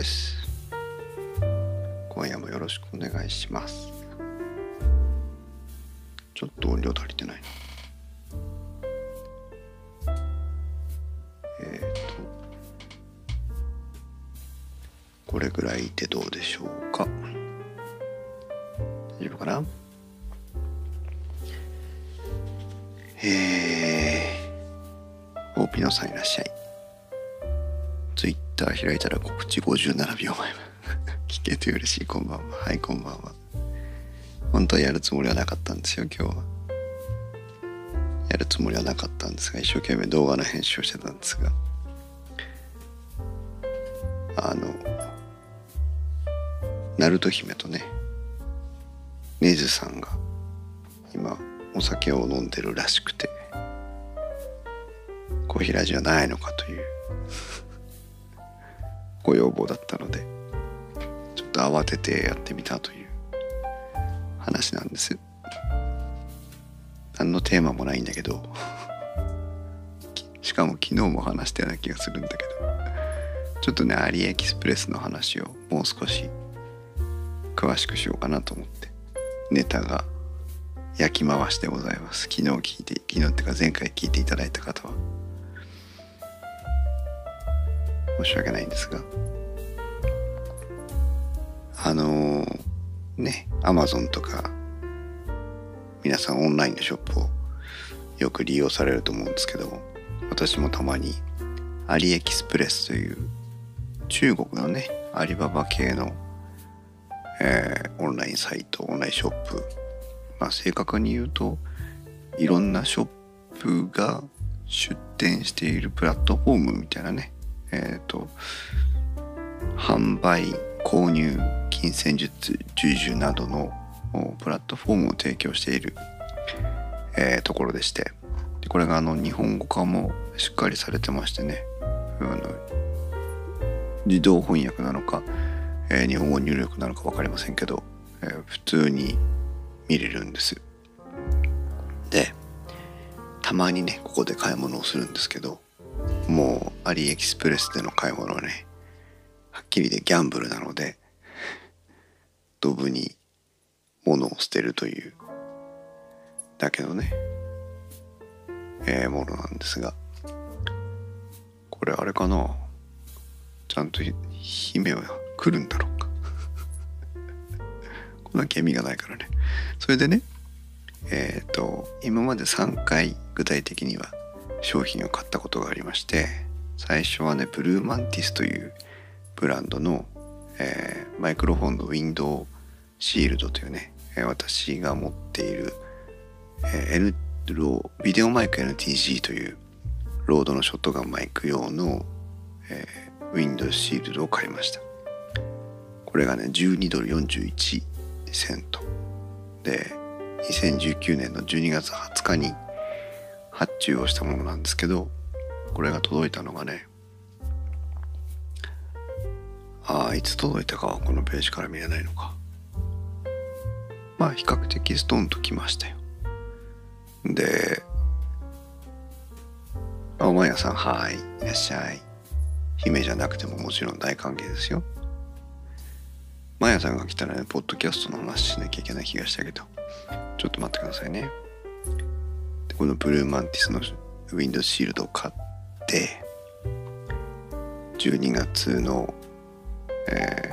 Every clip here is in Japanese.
です。今夜もよろしくお願いします。ちょっと音量足りてない。なえっ、とこれぐらいでどうでしょうか。大丈夫かな？えー、大ピノさんいらっしゃい。ター開いたら告知57秒前 聞けて嬉しい、こんばんは。はい、こんばんは。本当はやるつもりはなかったんですよ、今日は。やるつもりはなかったんですが、一生懸命動画の編集をしてたんですが、あの、ナルト姫とね、ネズさんが今、お酒を飲んでるらしくてコーヒーラジオないのかというご要望だったのでちょっと慌ててやってみたという話なんです。何のテーマもないんだけど しかも昨日も話したような気がするんだけどちょっとねアリエキスプレスの話をもう少し詳しくしようかなと思ってネタが焼き回しでございます。昨日聞いて昨日っていうか前回聞いていただいた方は。申し訳ないんですが。あのー、ねアマゾンとか皆さんオンラインのショップをよく利用されると思うんですけど私もたまにアリエキスプレスという中国のねアリババ系の、えー、オンラインサイトオンラインショップ。まあ、正確に言うといろんなショップが出店しているプラットフォームみたいなねえっ、ー、と販売購入金銭術従受などのプラットフォームを提供している、えー、ところでして。でこれがあの日本語化もしっかりされてましてね。あの自動翻訳なのか、えー、日本語入力なのか分かりませんけど、えー、普通に見れるんです。でたまにねここで買い物をするんですけどもうアリエキスプレスでの買い物はねはっきりでギャンブルなのでドブに物を捨てるというだけどねええー、ものなんですがこれあれかな？ちゃんと姫は来るんだろうか？こんなケミがないからね。それでねえっ、ー、と今まで3回具体的には商品を買ったことがありまして最初はねブルーマンティスというブランドの、えー、マイクロフォンのウィンドウシールドというね、私が持っている、えー、N ロビデオマイク NTG というロードのショットガンマイク用の、えー、ウィンドウシールドを買いました。これがね12ドル41セント。で2019年の12月20日に発注をしたものなんですけどこれが届いたのがねああいつ届いたかはこのページから見れないのか。まあ比較的ストンときましたよ。でおまやさんはいいらっしゃい。姫じゃなくてももちろん大歓迎ですよ。マヤさんが来たらね、ポッドキャストの話しなきゃいけない気がしたけど、ちょっと待ってくださいね。このブルーマンティスのウィンドシールドを買って、12月の、え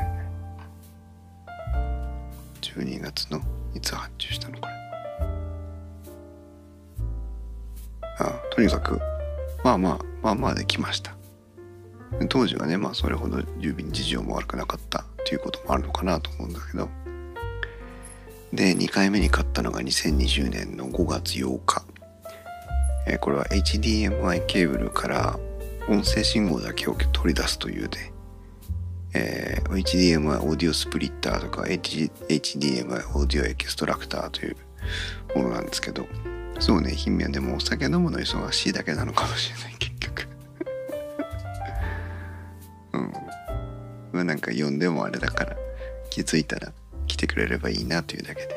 ー、12月のいつ発注したのこれ。あとにかく、まあまあ、まあまあできました。当時はね、まあそれほど郵便事情も悪くなかったっていうこともあるのかなと思うんだけどで2回目に買ったのが2020年の5月8日、え、これは HDMI ケーブルから音声信号だけを取り出すというで、えー、HDMI オーディオスプリッターとか HDMI オーディオエキストラクターというものなんですけどそうね貧民でもお酒飲むの忙しいだけなのかもしれない 結局。うん。まあなんか呼んでもあれだから気づいたら来てくれればいいなというだけで。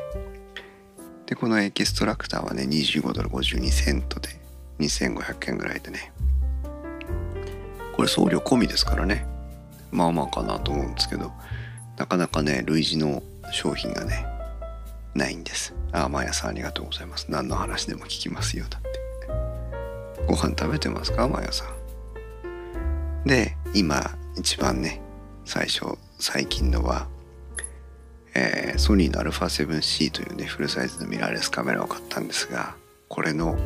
で、このエキストラクターはね、25ドル52セントで2500円ぐらいでね。これ送料込みですからね。まあまあかなと思うんですけど。なかなかね類似の商品がねないんです。ああマヤさんありがとうございます。何の話でも聞きますよだって。ご飯食べてますかマヤさん。で今一番ね最初最近のは、えー、ソニーの α7C というねフルサイズのミラーレスカメラを買ったんですがこれの、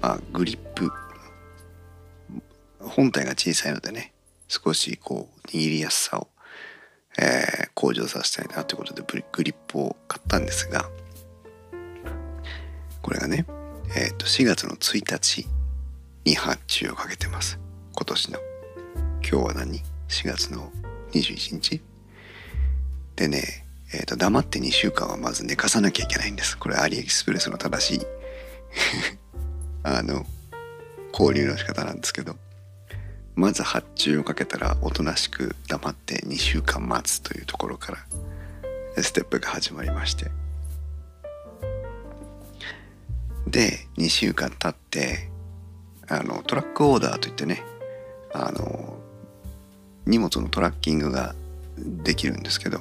あ、グリップ。本体が小さいのでね少しこう握りやすさを、えー、向上させたいなということでグリップを買ったんですがこれがね、えー、と4月の1日に発注をかけてます。今年の。今日は何 ?4 月の21日。でね、えー、と黙って2週間はまず寝かさなきゃいけないんです。これアリエキスプレスの正しいあの購入の仕方なんですけどまず発注をかけたらおとなしく黙って2週間待つというところからステップが始まりましてで2週間経ってあのトラックオーダーといってねあの荷物のトラッキングができるんですけど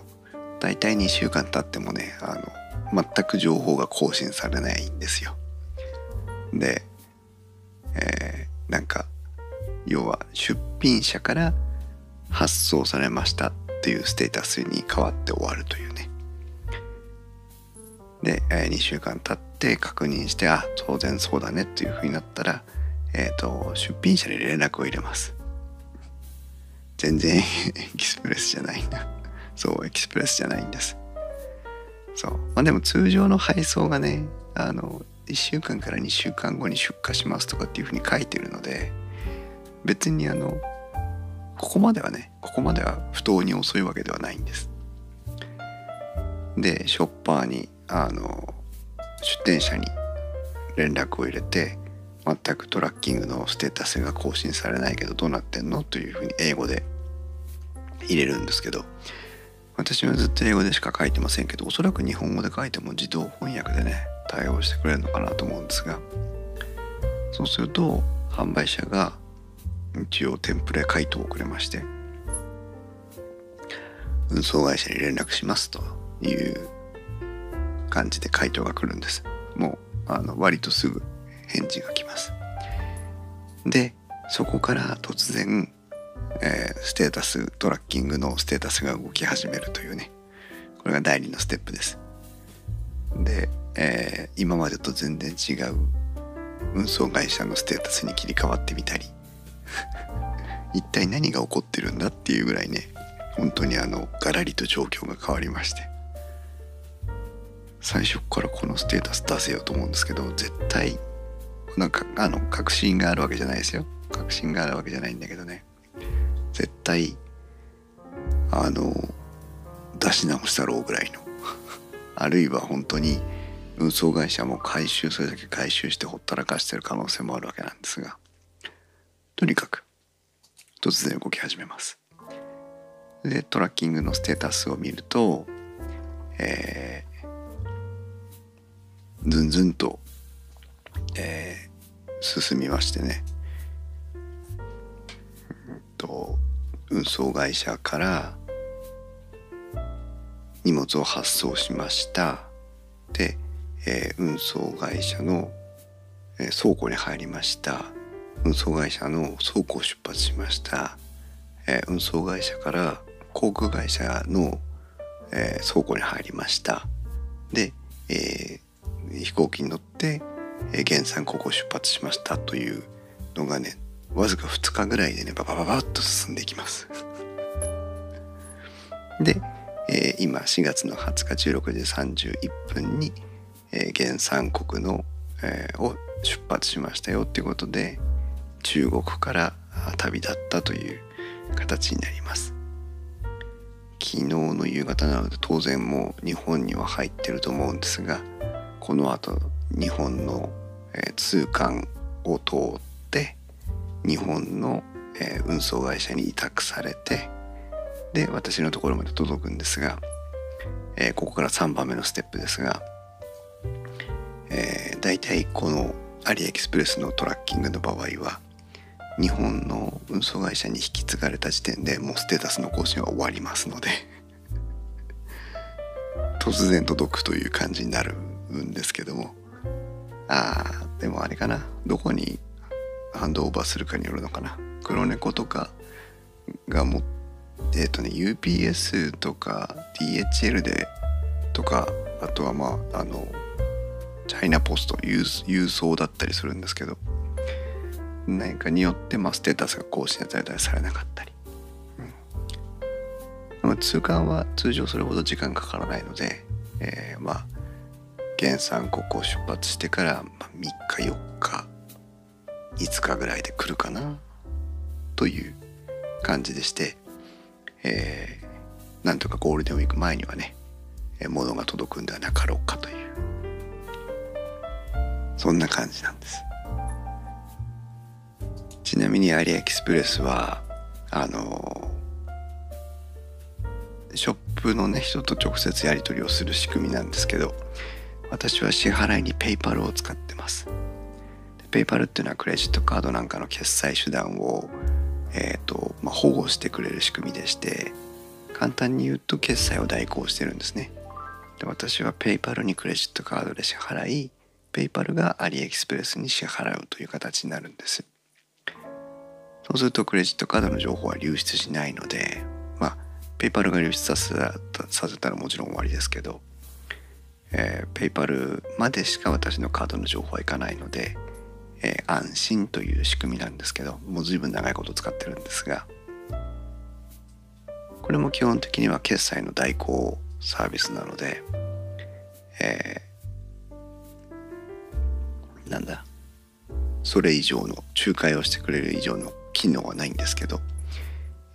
大体2週間経ってもねあの全く情報が更新されないんですよ。で、えー、なんか要は出品者から発送されましたっていうステータスに変わって終わるというね。で、えー、2週間経って確認してあ当然そうだねっていうふうになったら、えーと、出品者に連絡を入れます。全然 エキスプレスじゃないんだ。そうエキスプレスじゃないんです。そうまあでも通常の配送がねあの1週間から2週間後に出荷しますとかっていうふうに書いてるので別にあのここまではねここまでは不当に遅いわけではないんです。でショッパーにあの出店者に連絡を入れて全くトラッキングのステータスが更新されないけどどうなってんのというふうに英語で入れるんですけど私はずっと英語でしか書いてませんけどおそらく日本語で書いても自動翻訳でね対応してくれるのかなと思うんですがそうすると販売者が一応テンプレ回答をくれまして運送会社に連絡しますという感じで回答が来るんです。もうあの割とすぐ返事が来ます。でそこから突然、えー、ステータストラッキングのステータスが動き始めるというねこれが第2のステップです。で、えー、今までと全然違う運送会社のステータスに切り替わってみたり 一体何が起こってるんだっていうぐらいね本当にあのガラリと状況が変わりまして最初からこのステータス出せようと思うんですけど絶対なんかあの確信があるわけじゃないですよ。確信があるわけじゃないんだけどね。絶対あの出し直したろうぐらいの。あるいは本当に運送会社も回収それだけ回収してほったらかしてる可能性もあるわけなんですがとにかく突然動き始めます。でトラッキングのステータスを見るとえー、ずんずんと、えー、進みましてね。と運送会社から荷物を発送しました。で、えー、運送会社の、えー、倉庫に入りました。運送会社の倉庫を出発しました、えー、運送会社から航空会社の、えー、倉庫に入りました。で、えー、飛行機に乗って、えー、原産ここを出発しました。というのがねわずか2日ぐらいでねババババッと進んでいきます。でえー、今4月の20日16時31分に、えー、原産国の、えー、を出発しましたよっていうことで中国から旅立ったという形になります。昨日の夕方なので当然もう日本には入ってると思うんですがこの後日本の、えー、通関を通って日本の、えー、運送会社に委託されてで私のところまで届くんですが、えー、ここから3番目のステップですが、えー、大体このアリエキスプレスのトラッキングの場合は日本の運送会社に引き継がれた時点でもうステータスの更新は終わりますので 突然届くという感じになるんですけども。ああでもあれかな。どこにハンドオーバーするかによるのかな。黒猫とかがもえっ、ー、とね UPS とか DHL でとかあとはまああのチャイナポスト郵送だったりするんですけど何かによって、まあ、ステータスが更新されたりされなかったり、うん、通関は通常それほど時間かからないので、えー、まあ原産国を出発してから、まあ、3日4日5日ぐらいで来るかなという感じでして、えー、なんとかゴールデンウィーク前にはね物が届くんではなかろうかというそんな感じなんです。ちなみにアリエクスプレスはあのショップのね人と直接やり取りをする仕組みなんですけど私は支払いに PayPal を使ってます。 PayPal っていうのはクレジットカードなんかの決済手段を、えーとまあ、保護してくれる仕組みでして簡単に言うと決済を代行してるんですね。で私は PayPal にクレジットカードで支払い PayPal が AliExpress に支払うという形になるんです。そうするとクレジットカードの情報は流出しないのでまあペイパルが流出させたさせたらもちろん終わりですけど、えー、ペイパルまでしか私のカードの情報はいかないので、えー、安心という仕組みなんですけどもう随分長いこと使ってるんですがこれも基本的には決済の代行サービスなので、えー、なんだ。それ以上の仲介をしてくれる以上の機能はないんですけど。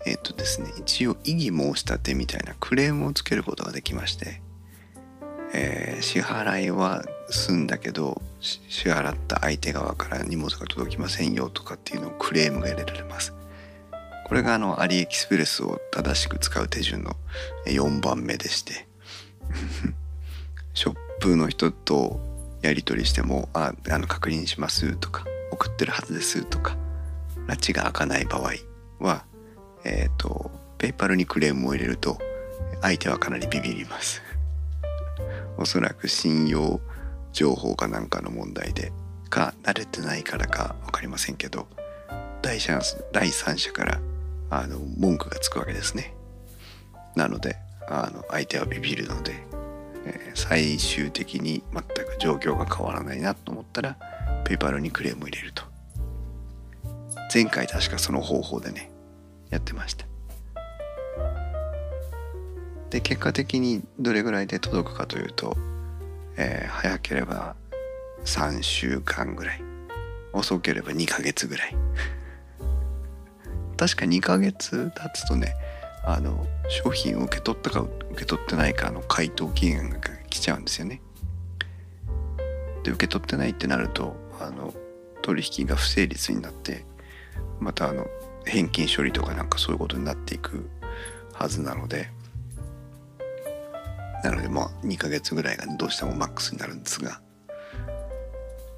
えっ、とですね一応異議申し立てみたいなクレームをつけることができまして、えー、支払いは済んだけど支払った相手側から荷物が届きませんよとかっていうのをクレームが入れられます。これがあのアリエキスプレスを正しく使う手順の4番目でして。ショップの人とやり取りしても「ああの確認します」とか「送ってるはずです」とか拉致が開かない場合はえっ、ー、とペイパルにクレームを入れると相手はかなりビビります。おそらく信用情報かなんかの問題でか慣れてないからか分かりませんけど第三第三者からあの文句がつくわけですね。なのであの相手はビビるので、え、最終的に全く状況が変わらないなと思ったらペイパルにクレームを入れると。前回確かその方法でねやってました。で結果的にどれぐらいで届くかというと、えー、早ければ3週間ぐらい遅ければ2ヶ月ぐらい。確か2ヶ月経つとねあの商品を受け取ったか受け取ってないかの回答期限が来ちゃうんですよね。で受け取ってないってなるとあの取引が不成立になってまたあの返金処理とかなんかそういうことになっていくはずなので。なのでまあ2ヶ月ぐらいがどうしてもマックスになるんですが。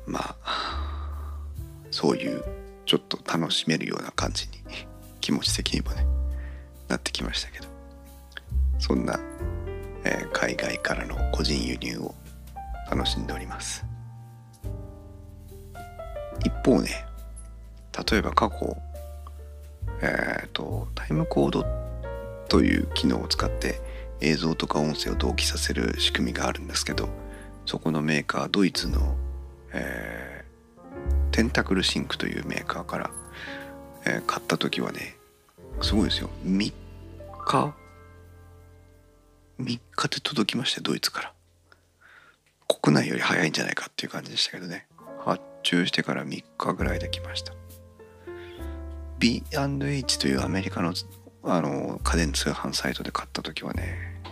まあそういうちょっと楽しめるような感じに気持ち的にもね。なってきましたけど。そんな、えー、海外からの個人輸入を楽しんでおります。一方ね例えば過去えっ、ー、とタイムコードという機能を使って映像とか音声を同期させる仕組みがあるんですけどそこのメーカードイツの、えー、テンタクルシンクというメーカーから、えー、買った時はねすごいですよ。3日。3日で届きましたドイツから。国内より早いんじゃないかっていう感じでしたけどね。発注してから3日ぐらいで来ました。B&H というアメリカのあの家電通販サイトで買った時はね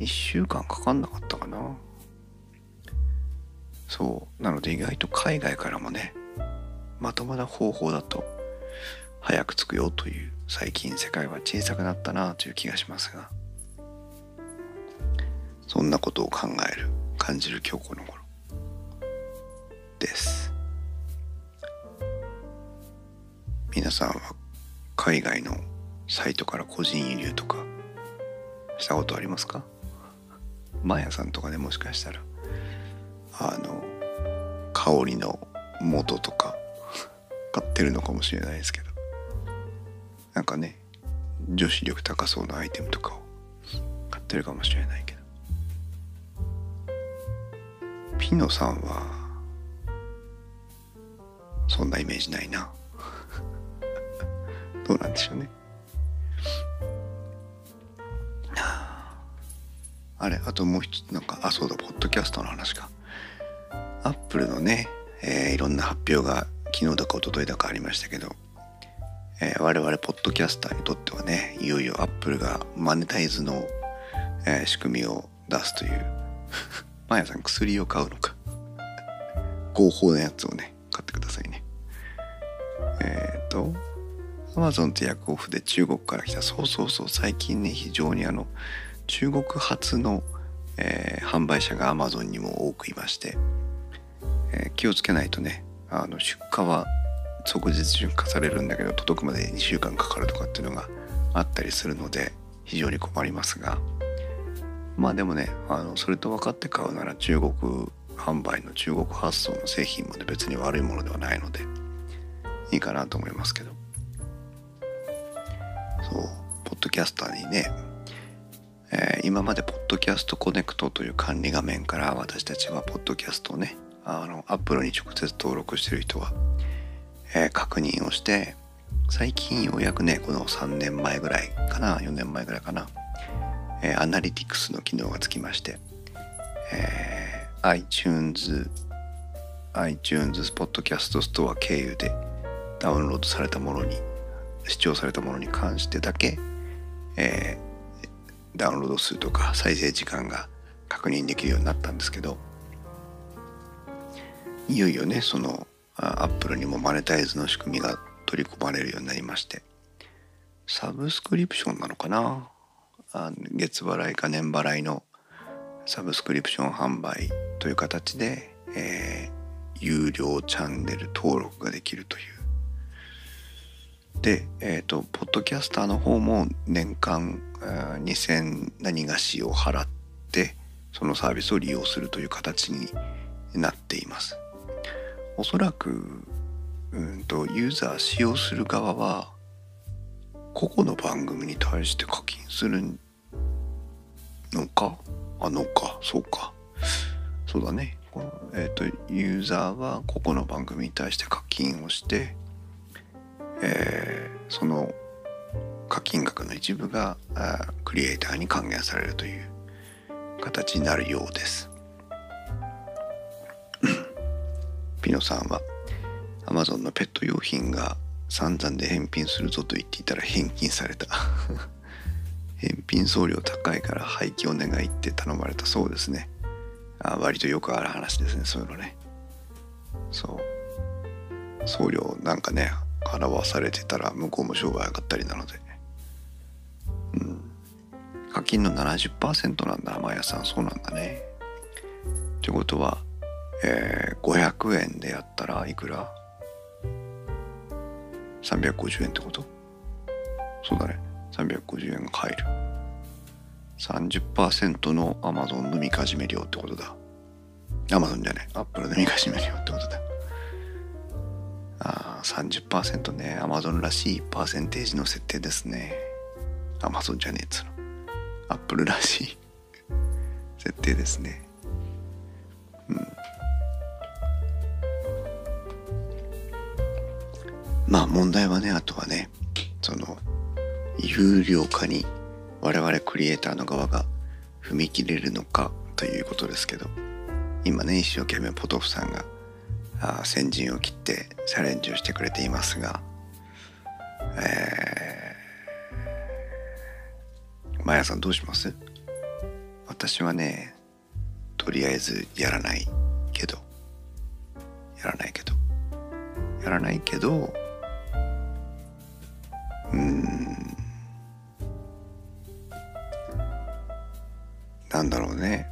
1週間かかんなかったかな。そう。なので意外と海外からもねまともな方法だと早く着くよという最近世界は小さくなったなという気がしますがそんなことを考える感じる今日この頃です。皆さんは海外のサイトから個人輸入とかしたことありますか？マヤさんとかねもしかしたらあの香りの元とか買ってるのかもしれないですけど。なんかね女子力高そうなアイテムとかを買ってるかもしれないけど。ピノさんはそんなイメージないな。どうなんでしょうね。あれあともう一つなんかあそうだポッドキャストの話か。アップルのね、えー、いろんな発表が昨日だか一昨日だかありましたけど、えー、我々ポッドキャスターにとってはねいよいよアップルがマネタイズの、えー、仕組みを出すという マヤさん薬を買うのか合法なやつをね買ってくださいね。えっ、ー、とアマゾンとヤクオフで中国から来たそうそうそう最近ね非常にあの中国発の、えー、販売者がアマゾンにも多くいまして、えー、気をつけないとねあの出荷は即日出荷されるんだけど届くまで2週間かかるとかっていうのがあったりするので非常に困りますが。まあでもねあのそれと分かって買うなら中国販売の中国発送の製品まで別に悪いものではないのでいいかなと思いますけど。そうポッドキャスターにねえー、今までポッドキャストコネクトという管理画面から私たちはポッドキャストをねあのアップルに直接登録してる人は、え、確認をして最近ようやくねこの3年前ぐらいかな4年前ぐらいかな、え、アナリティクスの機能がつきまして、えー、iTunes iTunes ポッドキャストストア経由でダウンロードされたものに視聴されたものに関してだけ、えー、ダウンロード数とか再生時間が確認できるようになったんですけどいよいよねそのアップルにもマネタイズの仕組みが取り込まれるようになりまして。サブスクリプションなのかな？あ月払いか年払いのサブスクリプション販売という形で、えー、有料チャンネル登録ができるという。で、えっ、ー、と、ポッドキャスターの方も年間2000何がしを払って、そのサービスを利用するという形になっています。おそらく、うんと、ユーザー使用する側は、個々の番組に対して課金するのか？あのか、そうか。そうだね。えっ、ー、と、ユーザーは個々の番組に対して課金をして、えー、その課金額の一部がクリエイターに還元されるという形になるようです。ピノさんは Amazon のペット用品が散々で返品するぞと言っていたら返金された。返品送料高いから廃棄お願いって頼まれたそうですね。あ割とよくある話ですねそういうのね。そう。送料なんかね表されてたら向こうも商売上がったりなので。うん。課金の70%なんだ甘屋さん。そうなんだね。ってことはえー、500円でやったらいくら ?350 円ってこと？そうだね350円が入る30%の Amazon のみかじめ料ってことだ Amazon じゃね Apple のみかじめ料ってことだああ30%ね、アマゾンらしいパーセンテージの設定ですね。アマゾンじゃねえっつうの。アップルらしい設定ですね。まあ問題はね、あとはね、その、有料化に我々クリエイターの側が踏み切れるのかということですけど、今ね、一生懸命ポトフさんがあ先陣を切ってチャレンジをしてくれていますが、えー、マヤさんどうします？私はねとりあえずやらないけど。やらないけど。やらないけどうん。なんだろうね。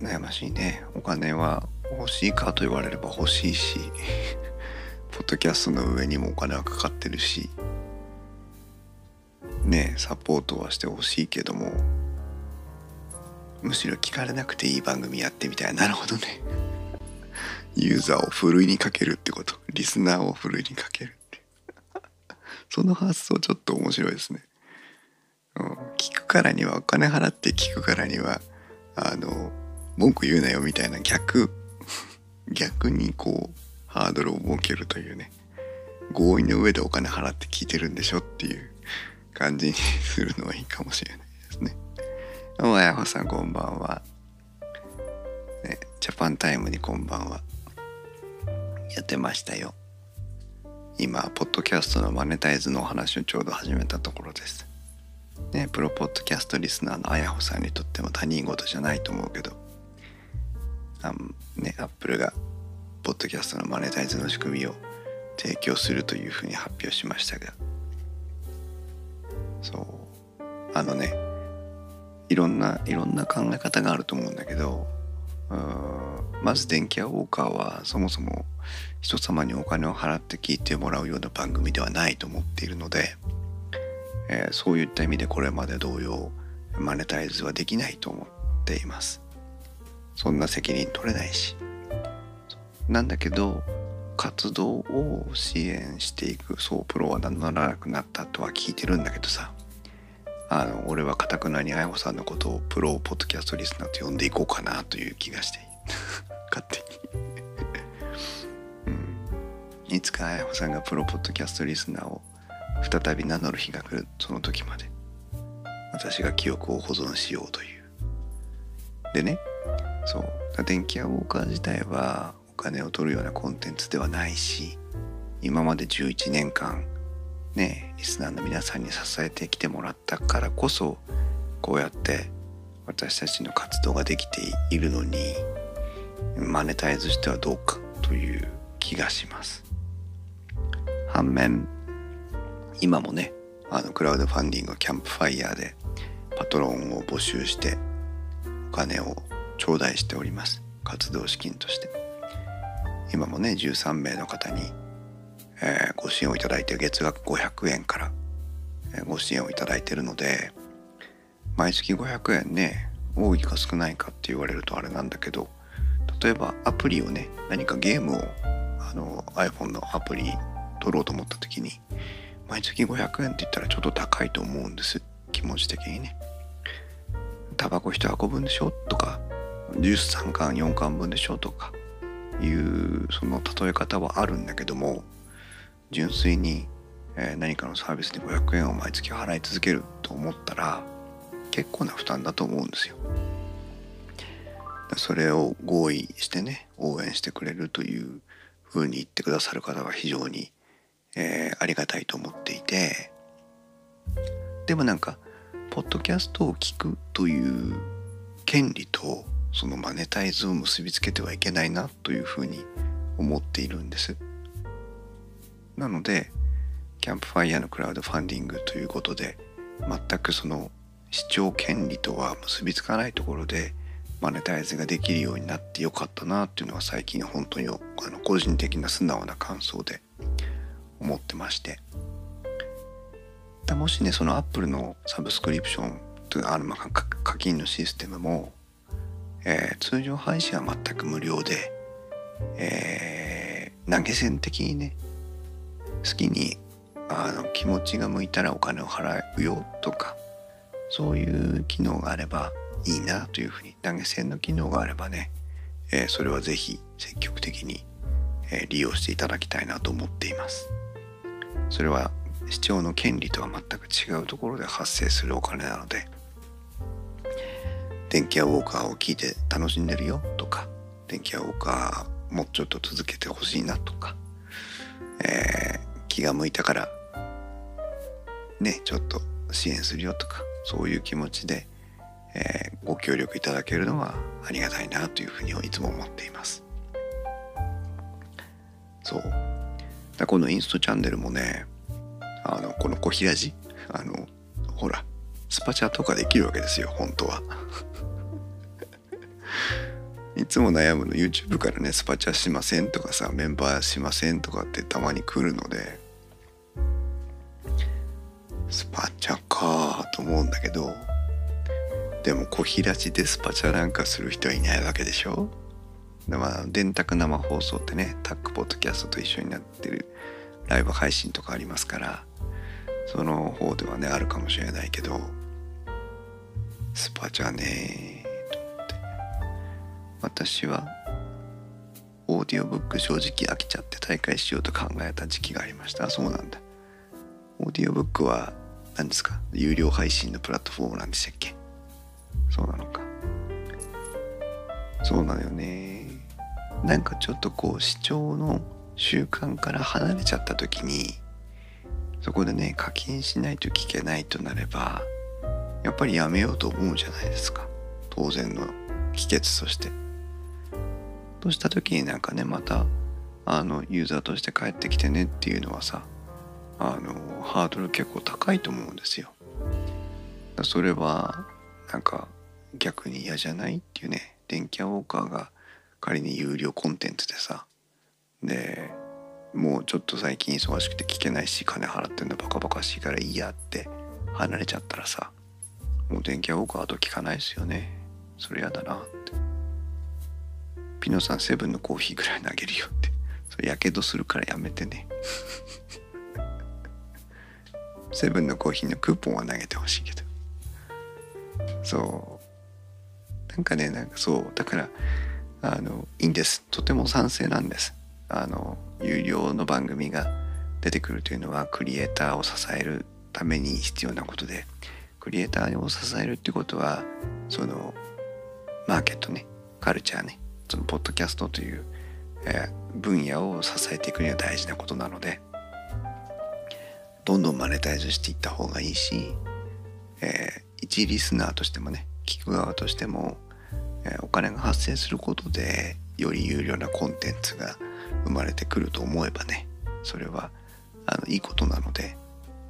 悩ましいね。お金は欲しいかと言われれば欲しいし ポッドキャストの上にもお金はかかってるしねサポートはしてほしいけどもむしろ聞かれなくていい番組やってみたい。なるほどね。ユーザーをふるいにかけるってこと。リスナーをふるいにかける。その発想ちょっと面白いですね、うん、聞くからにはお金払って聞くからにはあの文句言うなよみたいな逆 逆にこうハードルを設けるというね合意の上でお金払って聞いてるんでしょっていう感じにするのはいいかもしれないですね。どうも、やほさんこんばんは。ね、ジャパンタイムにこんばんは。やってましたよ。今、ポッドキャストのマネタイズのお話をちょうど始めたところです。ね、プロポッドキャストリスナーのあやほさんにとっても他人事じゃないと思うけど、あね、アップルがポッドキャストのマネタイズの仕組みを提供するというふうに発表しましたが、そう。あのねいろんないろんな考え方があると思うんだけどまず電気屋ウォーカーはそもそも人様にお金を払って聞いてもらうような番組ではないと思っているので、えー、そういった意味でこれまで同様マネタイズはできないと思っています。そんな責任取れないし。なんだけど活動を支援していくそうプロは名乗らなくなったとは聞いてるんだけどさ。あの俺はかたくなにあやほさんのことをプロポッドキャストリスナーと呼んでいこうかなという気がして 勝手に、いつかあやほさんがプロポッドキャストリスナーを再び名乗る日が来る。その時まで私が記憶を保存しようという。でねそう。電気屋ウォーカー自体はお金を取るようなコンテンツではないし今まで11年間ねリスナーの皆さんに支えてきてもらったからこそこうやって私たちの活動ができているのにマネタイズしてはどうかという気がします。反面今もねあのクラウドファンディングキャンプファイヤーでパトロンを募集してお金を頂戴しております。活動資金として。今もね13名の方に、えー、ご支援をいただいて月額500円から、えー、ご支援をいただいているので毎月500円ね多いか少ないかって言われるとあれなんだけど例えばアプリをね何かゲームをあの iPhone のアプリ取ろうと思った時に毎月500円って言ったらちょっと高いと思うんです気持ち的にねタバコ1箱分でしょとかジュース3缶4缶分でしょとかいうその例え方はあるんだけども純粋に、何かのサービスで500円を毎月払い続けると思ったら結構な負担だと思うんですよ。それを合意してね応援してくれるというふうに言ってくださる方は非常に、えー、ありがたいと思っていてでもなんかポッドキャストを聞くという権利とそのマネタイズを結びつけてはいけないなというふうに思っているんです。なのでキャンプファイヤーのクラウドファンディングということで全くその視聴権利とは結びつかないところでマネタイズができるようになってよかったなっていうのは最近本当にあの個人的な素直な感想で思ってまして。もしねそのアップルのサブスクリプションというあの、まあ、課金のシステムもえー、通常配信は全く無料で、えー、投げ銭的にね好きにあの気持ちが向いたらお金を払うよとかそういう機能があればいいなというふうに投げ銭の機能があればね、えー、それは是非積極的に、利用していただきたいなと思っています。それは視聴の権利とは全く違うところで発生するお金なので電気屋ウォーカーを聞いて楽しんでるよとか電気屋ウォーカーもうちょっと続けてほしいなとか、えー、気が向いたからねちょっと支援するよとかそういう気持ちで、えー、ご協力いただけるのはありがたいなというふうにいつも思っています。そう。だこのインストチャンネルもねあのこの小平寺あのほらスパチャとかできるわけですよ本当は。いつも悩むの YouTube からねスパチャしませんとかさメンバーしませんとかってたまに来るのでスパチャかと思うんだけどでも小平地でスパチャなんかする人はいないわけでしょ？まあ電卓生放送ってねタックポッドキャストと一緒になってるライブ配信とかありますからその方ではねあるかもしれないけどスパチャねと思って。私はオーディオブック正直飽きちゃって大会しようと考えた時期がありました。そうなんだ。オーディオブックは何ですか？有料配信のプラットフォームなんでしたっけ？そうなのか。そうなのよね。なんかちょっとこう視聴の習慣から離れちゃった時にそこでね課金しないと聞けないとなればやっぱりやめようと思うじゃないですか。当然の帰結として。とした時になんかねまたあのユーザーとして帰ってきてねっていうのはさあのハードル結構高いと思うんですよ。それはなんか逆に嫌じゃない？っていうね電気屋ウォーカーが仮に有料コンテンツでさでもうちょっと最近忙しくて聞けないし金払ってんのバカバカしいからいいやって離れちゃったらさもう電気屋ウォーカーと聞かないですよね。それやだなって。ピノさんセブンのコーヒーぐらい投げるよって。それやけどするからやめてね。セブンのコーヒーのクーポンは投げてほしいけど。そう。なんかねなんかそう。だからあのいいんです。とても賛成なんです。あの有料の番組が出てくるというのはクリエイターを支えるために必要なことでクリエイターを支えるってことはそのマーケットねカルチャーねそのポッドキャストという、えー、分野を支えていくには大事なことなのでどんどんマネタイズしていった方がいいし、えー、一リスナーとしてもね聞く側としても、お金が発生することでより有料なコンテンツが生まれてくると思えばねそれはあのいいことなので、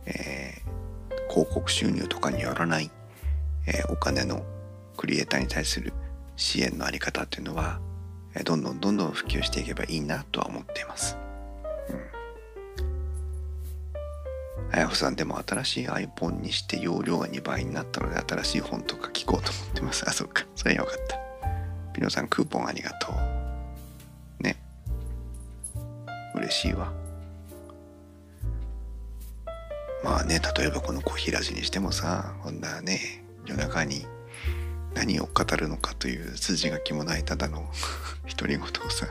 えー、広告収入とかによらない、えー、お金のクリエイターに対する支援のあり方っていうのは、え、どんどんどんどん普及していけばいいなとは思っています。うんあやふさんでも新しい iPhone にして容量が2倍になったので新しい本とか聞こうと思ってます。あ、そっか。それはよかった。ピノさんクーポンありがとう。ね。嬉しいわ。まあね、例えばこの小平寺にしてもさ、こんなね、夜中に何を語るのかという筋書きもないただの独り言をさ、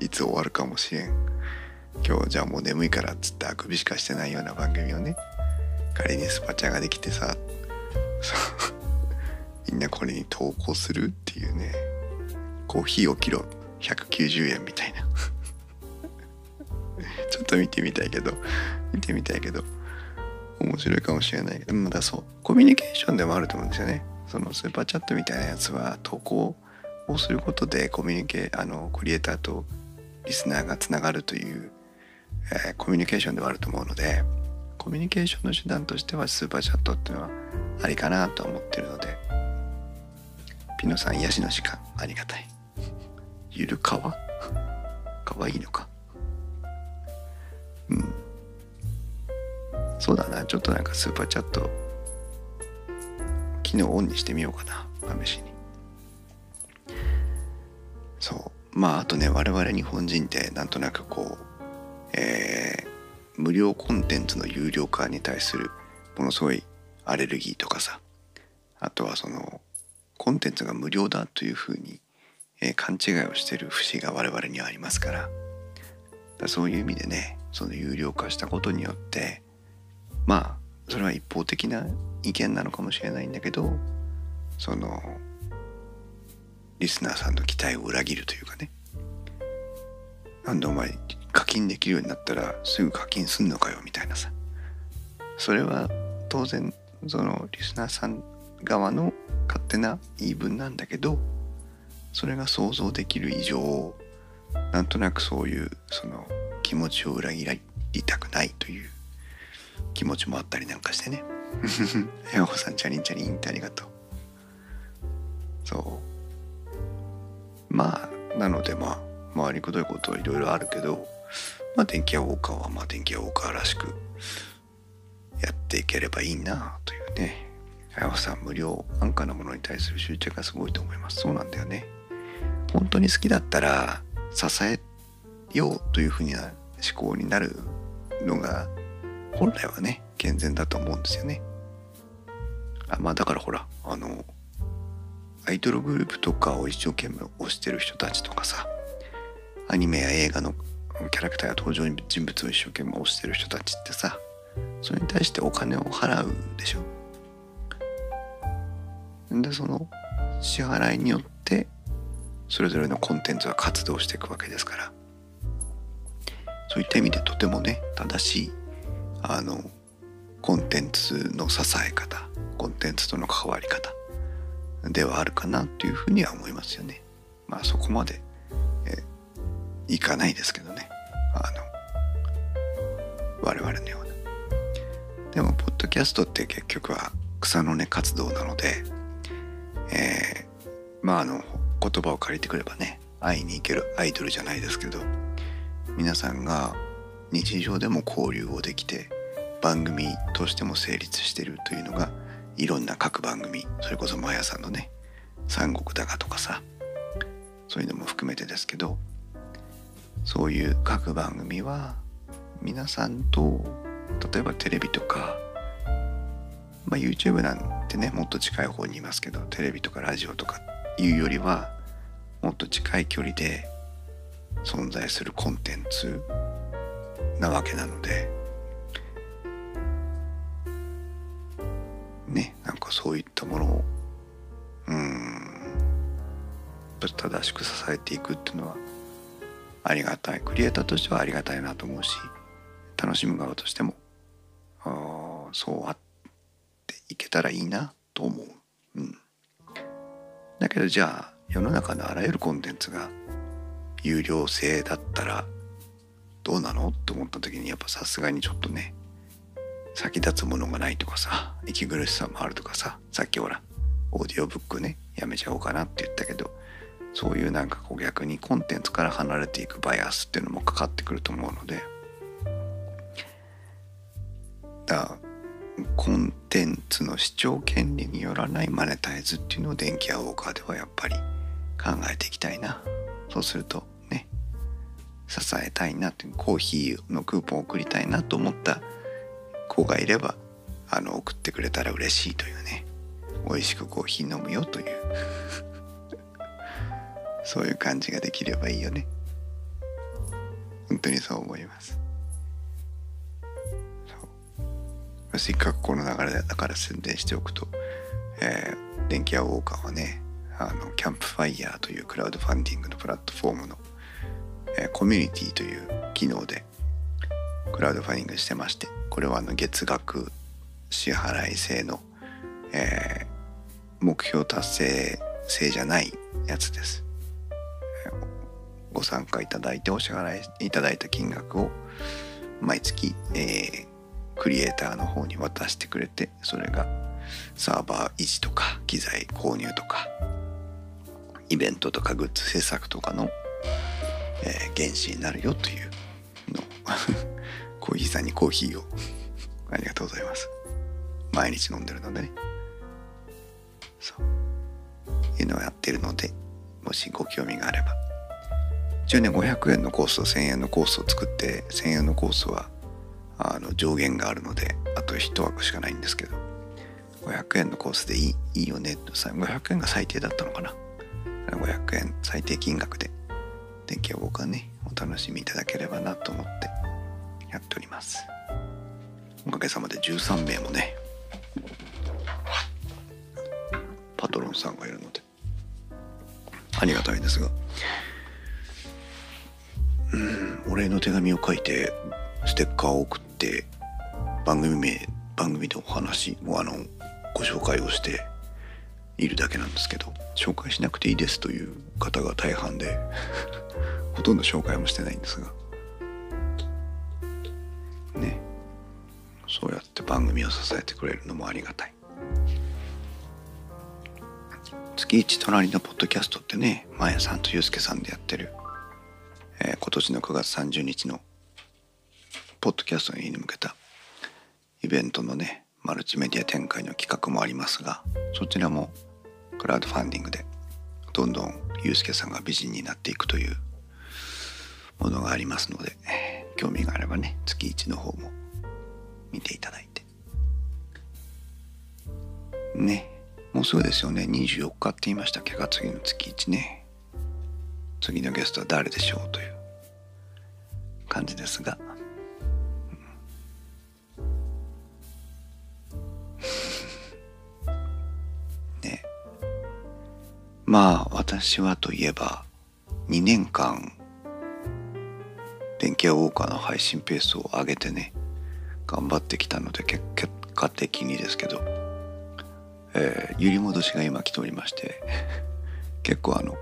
いつ終わるかもしれん。今日じゃあもう眠いからっつってあくびしかしてないような番組をね仮にスパチャができてさ みんなこれに投稿するっていうねコーヒーをキロ190円みたいな。ちょっと見てみたいけど見てみたいけど面白いかもしれないけどまだそう。コミュニケーションでもあると思うんですよね。そのスーパーチャットみたいなやつは投稿をすることでコミュニケあのクリエイターとリスナーがつながるというえー、コミュニケーションではあると思うのでコミュニケーションの手段としてはスーパーチャットっていうのはありかなと思ってるのでピノさん癒しの時間ありがたい。ゆるかわ？かわいいのか？うん。そうだな。ちょっとなんかスーパーチャット機能オンにしてみようかな。試しに。そう。まああとね我々日本人ってなんとなくこうえー、無料コンテンツの有料化に対するものすごいアレルギーとかさあとはそのコンテンツが無料だというふうに、えー、勘違いをしてる節が我々にはありますからだそういう意味でねその有料化したことによってまあそれは一方的な意見なのかもしれないんだけどそのリスナーさんの期待を裏切るというかね。なんでお前課金できるようになったらすぐ課金すんのかよみたいなさそれは当然そのリスナーさん側の勝手な言い分なんだけどそれが想像できる以上なんとなくそういうその気持ちを裏切りたくないという気持ちもあったりなんかしてね。ヤホさんチャリンチャリンってありがとう。そう。まあなのでまあ回りくどいことはいろいろあるけどまあ電気屋ウォーカーはまあ電気屋ウォーカーらしくやっていければいいなというね。あやさん無料安価なものに対する執着がすごいと思います。そうなんだよね。本当に好きだったら支えようというふうな思考になるのが本来はね健全だと思うんですよね。あまあだからほらあのアイドルグループとかを一生懸命推してる人たちとかさアニメや映画のキャラクターや登場人物を一生懸命推してる人たちってさそれに対してお金を払うでしょでその支払いによってそれぞれのコンテンツは活動していくわけですからそういった意味でとてもね正しいあのコンテンツの支え方コンテンツとの関わり方ではあるかなというふうには思いますよね。まあそこまで、えいかないですけどね。あの我々のような。でもポッドキャストって結局は草の根活動なので、えー、まああの言葉を借りてくればね会いに行けるアイドルじゃないですけど皆さんが日常でも交流をできて番組としても成立しているというのがいろんな各番組それこそマヤさんのね「三国だが」とかさそういうのも含めてですけどそういう各番組は皆さんと例えばテレビとか、まあ、YouTube なんてねもっと近い方にいますけどテレビとかラジオとかいうよりはもっと近い距離で存在するコンテンツなわけなのでねなんかそういったものをうん正しく支えていくっていうのはありがたい。クリエイターとしてはありがたいなと思うし楽しむ側としてもあそうあっていけたらいいなと思う、うん、だけどじゃあ世の中のあらゆるコンテンツが有料制だったらどうなのって思った時にやっぱさすがにちょっとね先立つものがないとかさ息苦しさもあるとかささっきほらオーディオブックねやめちゃおうかなって言ったけどそういうなんかこう逆にコンテンツから離れていくバイアスっていうのもかかってくると思うので。だコンテンツの視聴権利によらないマネタイズっていうのを電気屋ウォーカーではやっぱり考えていきたいな。そうするとね支えたいなってコーヒーのクーポンを送りたいなと思った子がいればあの送ってくれたら嬉しいというね。美味しくコーヒー飲むよという。そういう感じができればいいよね。本当にそう思います。せっかくこの流れだから宣伝しておくと、えー、電気屋ウォーカーはねあのキャンプファイヤーというクラウドファンディングのプラットフォームの、えー、コミュニティという機能でクラウドファンディングしてましてこれはあの月額支払い制の、えー、目標達成制じゃないやつです。ご参加いただいてお支払いいただいた金額を毎月、えー、クリエイターの方に渡してくれてそれがサーバー維持とか機材購入とかイベントとかグッズ制作とかの、えー、原資になるよというの。コーヒーさんにコーヒーを。ありがとうございます。毎日飲んでるのでね。そう。いうのをやってるのでもしご興味があれば。一応ね500円のコースと1000円のコースを作って1000円のコースはあの上限があるのであと1枠しかないんですけど500円のコースでいいいいよね500円が最低だったのかな。500円最低金額で電気を僕はねお楽しみいただければなと思ってやっております。おかげさまで13名もねパトロンさんがいるのでありがたいですが。お礼の手紙を書いてステッカーを送って番組名番組でお話もあのご紹介をしているだけなんですけど紹介しなくていいですという方が大半で ほとんど紹介もしてないんですが。ね。そうやって番組を支えてくれるのもありがたい。月月一隣のポッドキャストってね、まやさんとゆうすけさんでやってる、えー今年の9月30日のポッドキャストに向けたイベントのね、マルチメディア展開の企画もありますが、そちらもクラウドファンディングでどんどんゆうすけさんが美人になっていくというものがありますので、興味があればね、月一の方も見ていただいて。ね、もうすぐですよね。24日って言いましたっけ？か、次の月1ね。次のゲストは誰でしょうという感じですが。ね。まあ、私はといえば、2年間、電気屋ウォーカーの配信ペースを上げてね、頑張ってきたので、結果的にですけど、えー揺り戻しが今来ておりまして結構あの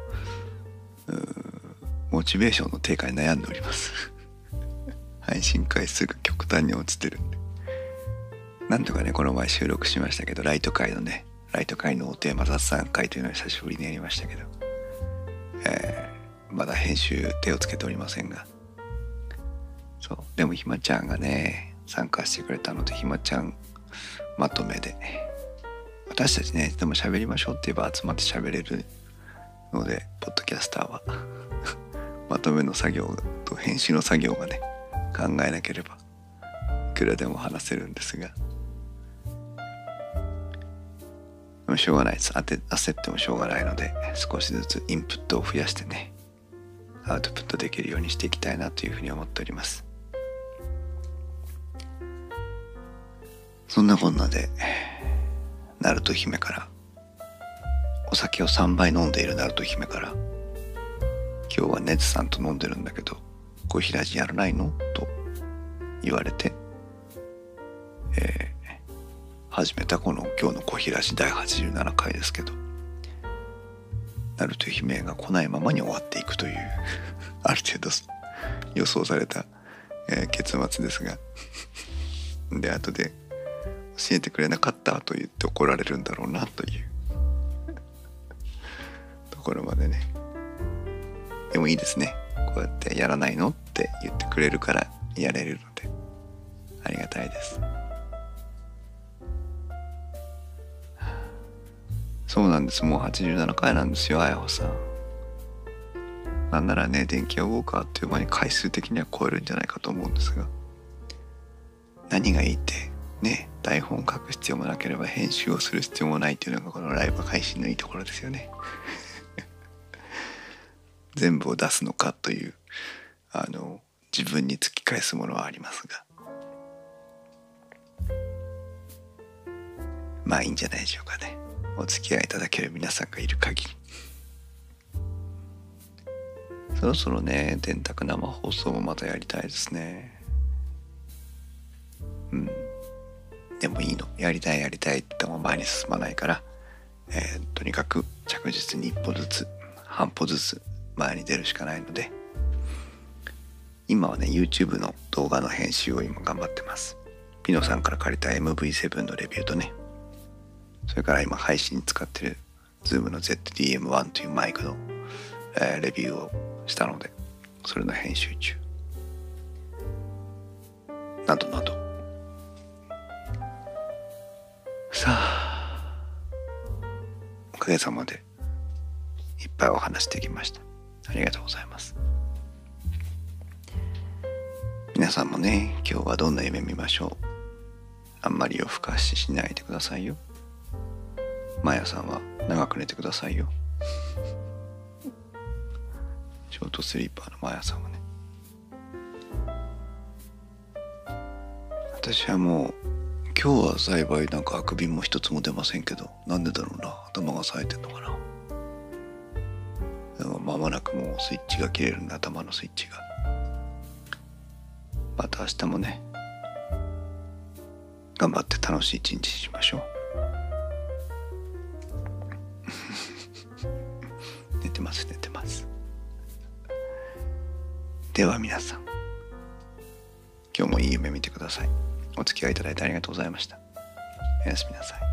モチベーションの低下に悩んでおります。配信回数が極端に落ちてる。んでなんとかねこの前収録しましたけどライト会のねライト会のテーマ雑談会というのを久しぶりにやりましたけど、えーまだ編集手をつけておりませんが。そう。でもひまちゃんがね参加してくれたのでひまちゃんまとめで。私たちねでも喋りましょうって言えば集まって喋れるのでポッドキャスターは まとめの作業と編集の作業がね考えなければいくらでも話せるんですが。しょうがないです。焦ってもしょうがないので少しずつインプットを増やしてねアウトプットできるようにしていきたいなというふうに思っております。そんなこんなでナルト姫からお酒を3杯飲んでいるナルト姫から今日はネツさんと飲んでるんだけど小平寺やらないの？と言われて、えー始めたこの今日の小平寺第87回ですけどナルト姫が来ないままに終わっていくという ある程度予想された、えー結末ですがで後で教えてくれなかったと言って怒られるんだろうなというところまでね。でもいいですね。こうやってやらないのって言ってくれるからやれるので。ありがたいです。そうなんです。もう87回なんですよあやほさん。なんならね電気屋ウォーカーっていう間に回数的には超えるんじゃないかと思うんですが。何がいいってね台本書く必要もなければ編集をする必要もないっていうのがこのライブ配信のいいところですよね。全部を出すのかというあの自分に突き返すものはありますが。まあいいんじゃないでしょうかね。お付き合いいただける皆さんがいる限り。そろそろね電卓生放送もまたやりたいですね。うん。でもいいの。やりたいやりたいって言っても前に進まないから、えーとにかく着実に一歩ずつ半歩ずつ前に出るしかないので今はね YouTube の動画の編集を今頑張ってます。ピノさんから借りた MV7 のレビューとねそれから今配信に使ってる Zoom の ZDM1 というマイクの、えーレビューをしたのでそれの編集中。などなど。さあおかげさまでいっぱいお話できました。ありがとうございます。皆さんもね今日はどんな夢見ましょう？あんまり夜更かししないでくださいよ。マヤさんは長く寝てくださいよ。ショートスリーパーのマヤさんはね。私はもう今日は幸いなんかあくびも一つも出ませんけどなんでだろうな。頭が冴えてんのかな。間もなくもうスイッチが切れるんで頭のスイッチが。また明日もね頑張って楽しい一日にしましょう。寝てます寝てます。では皆さん今日もいい夢見てください。お付き合いいただいてありがとうございました。おやすみなさい。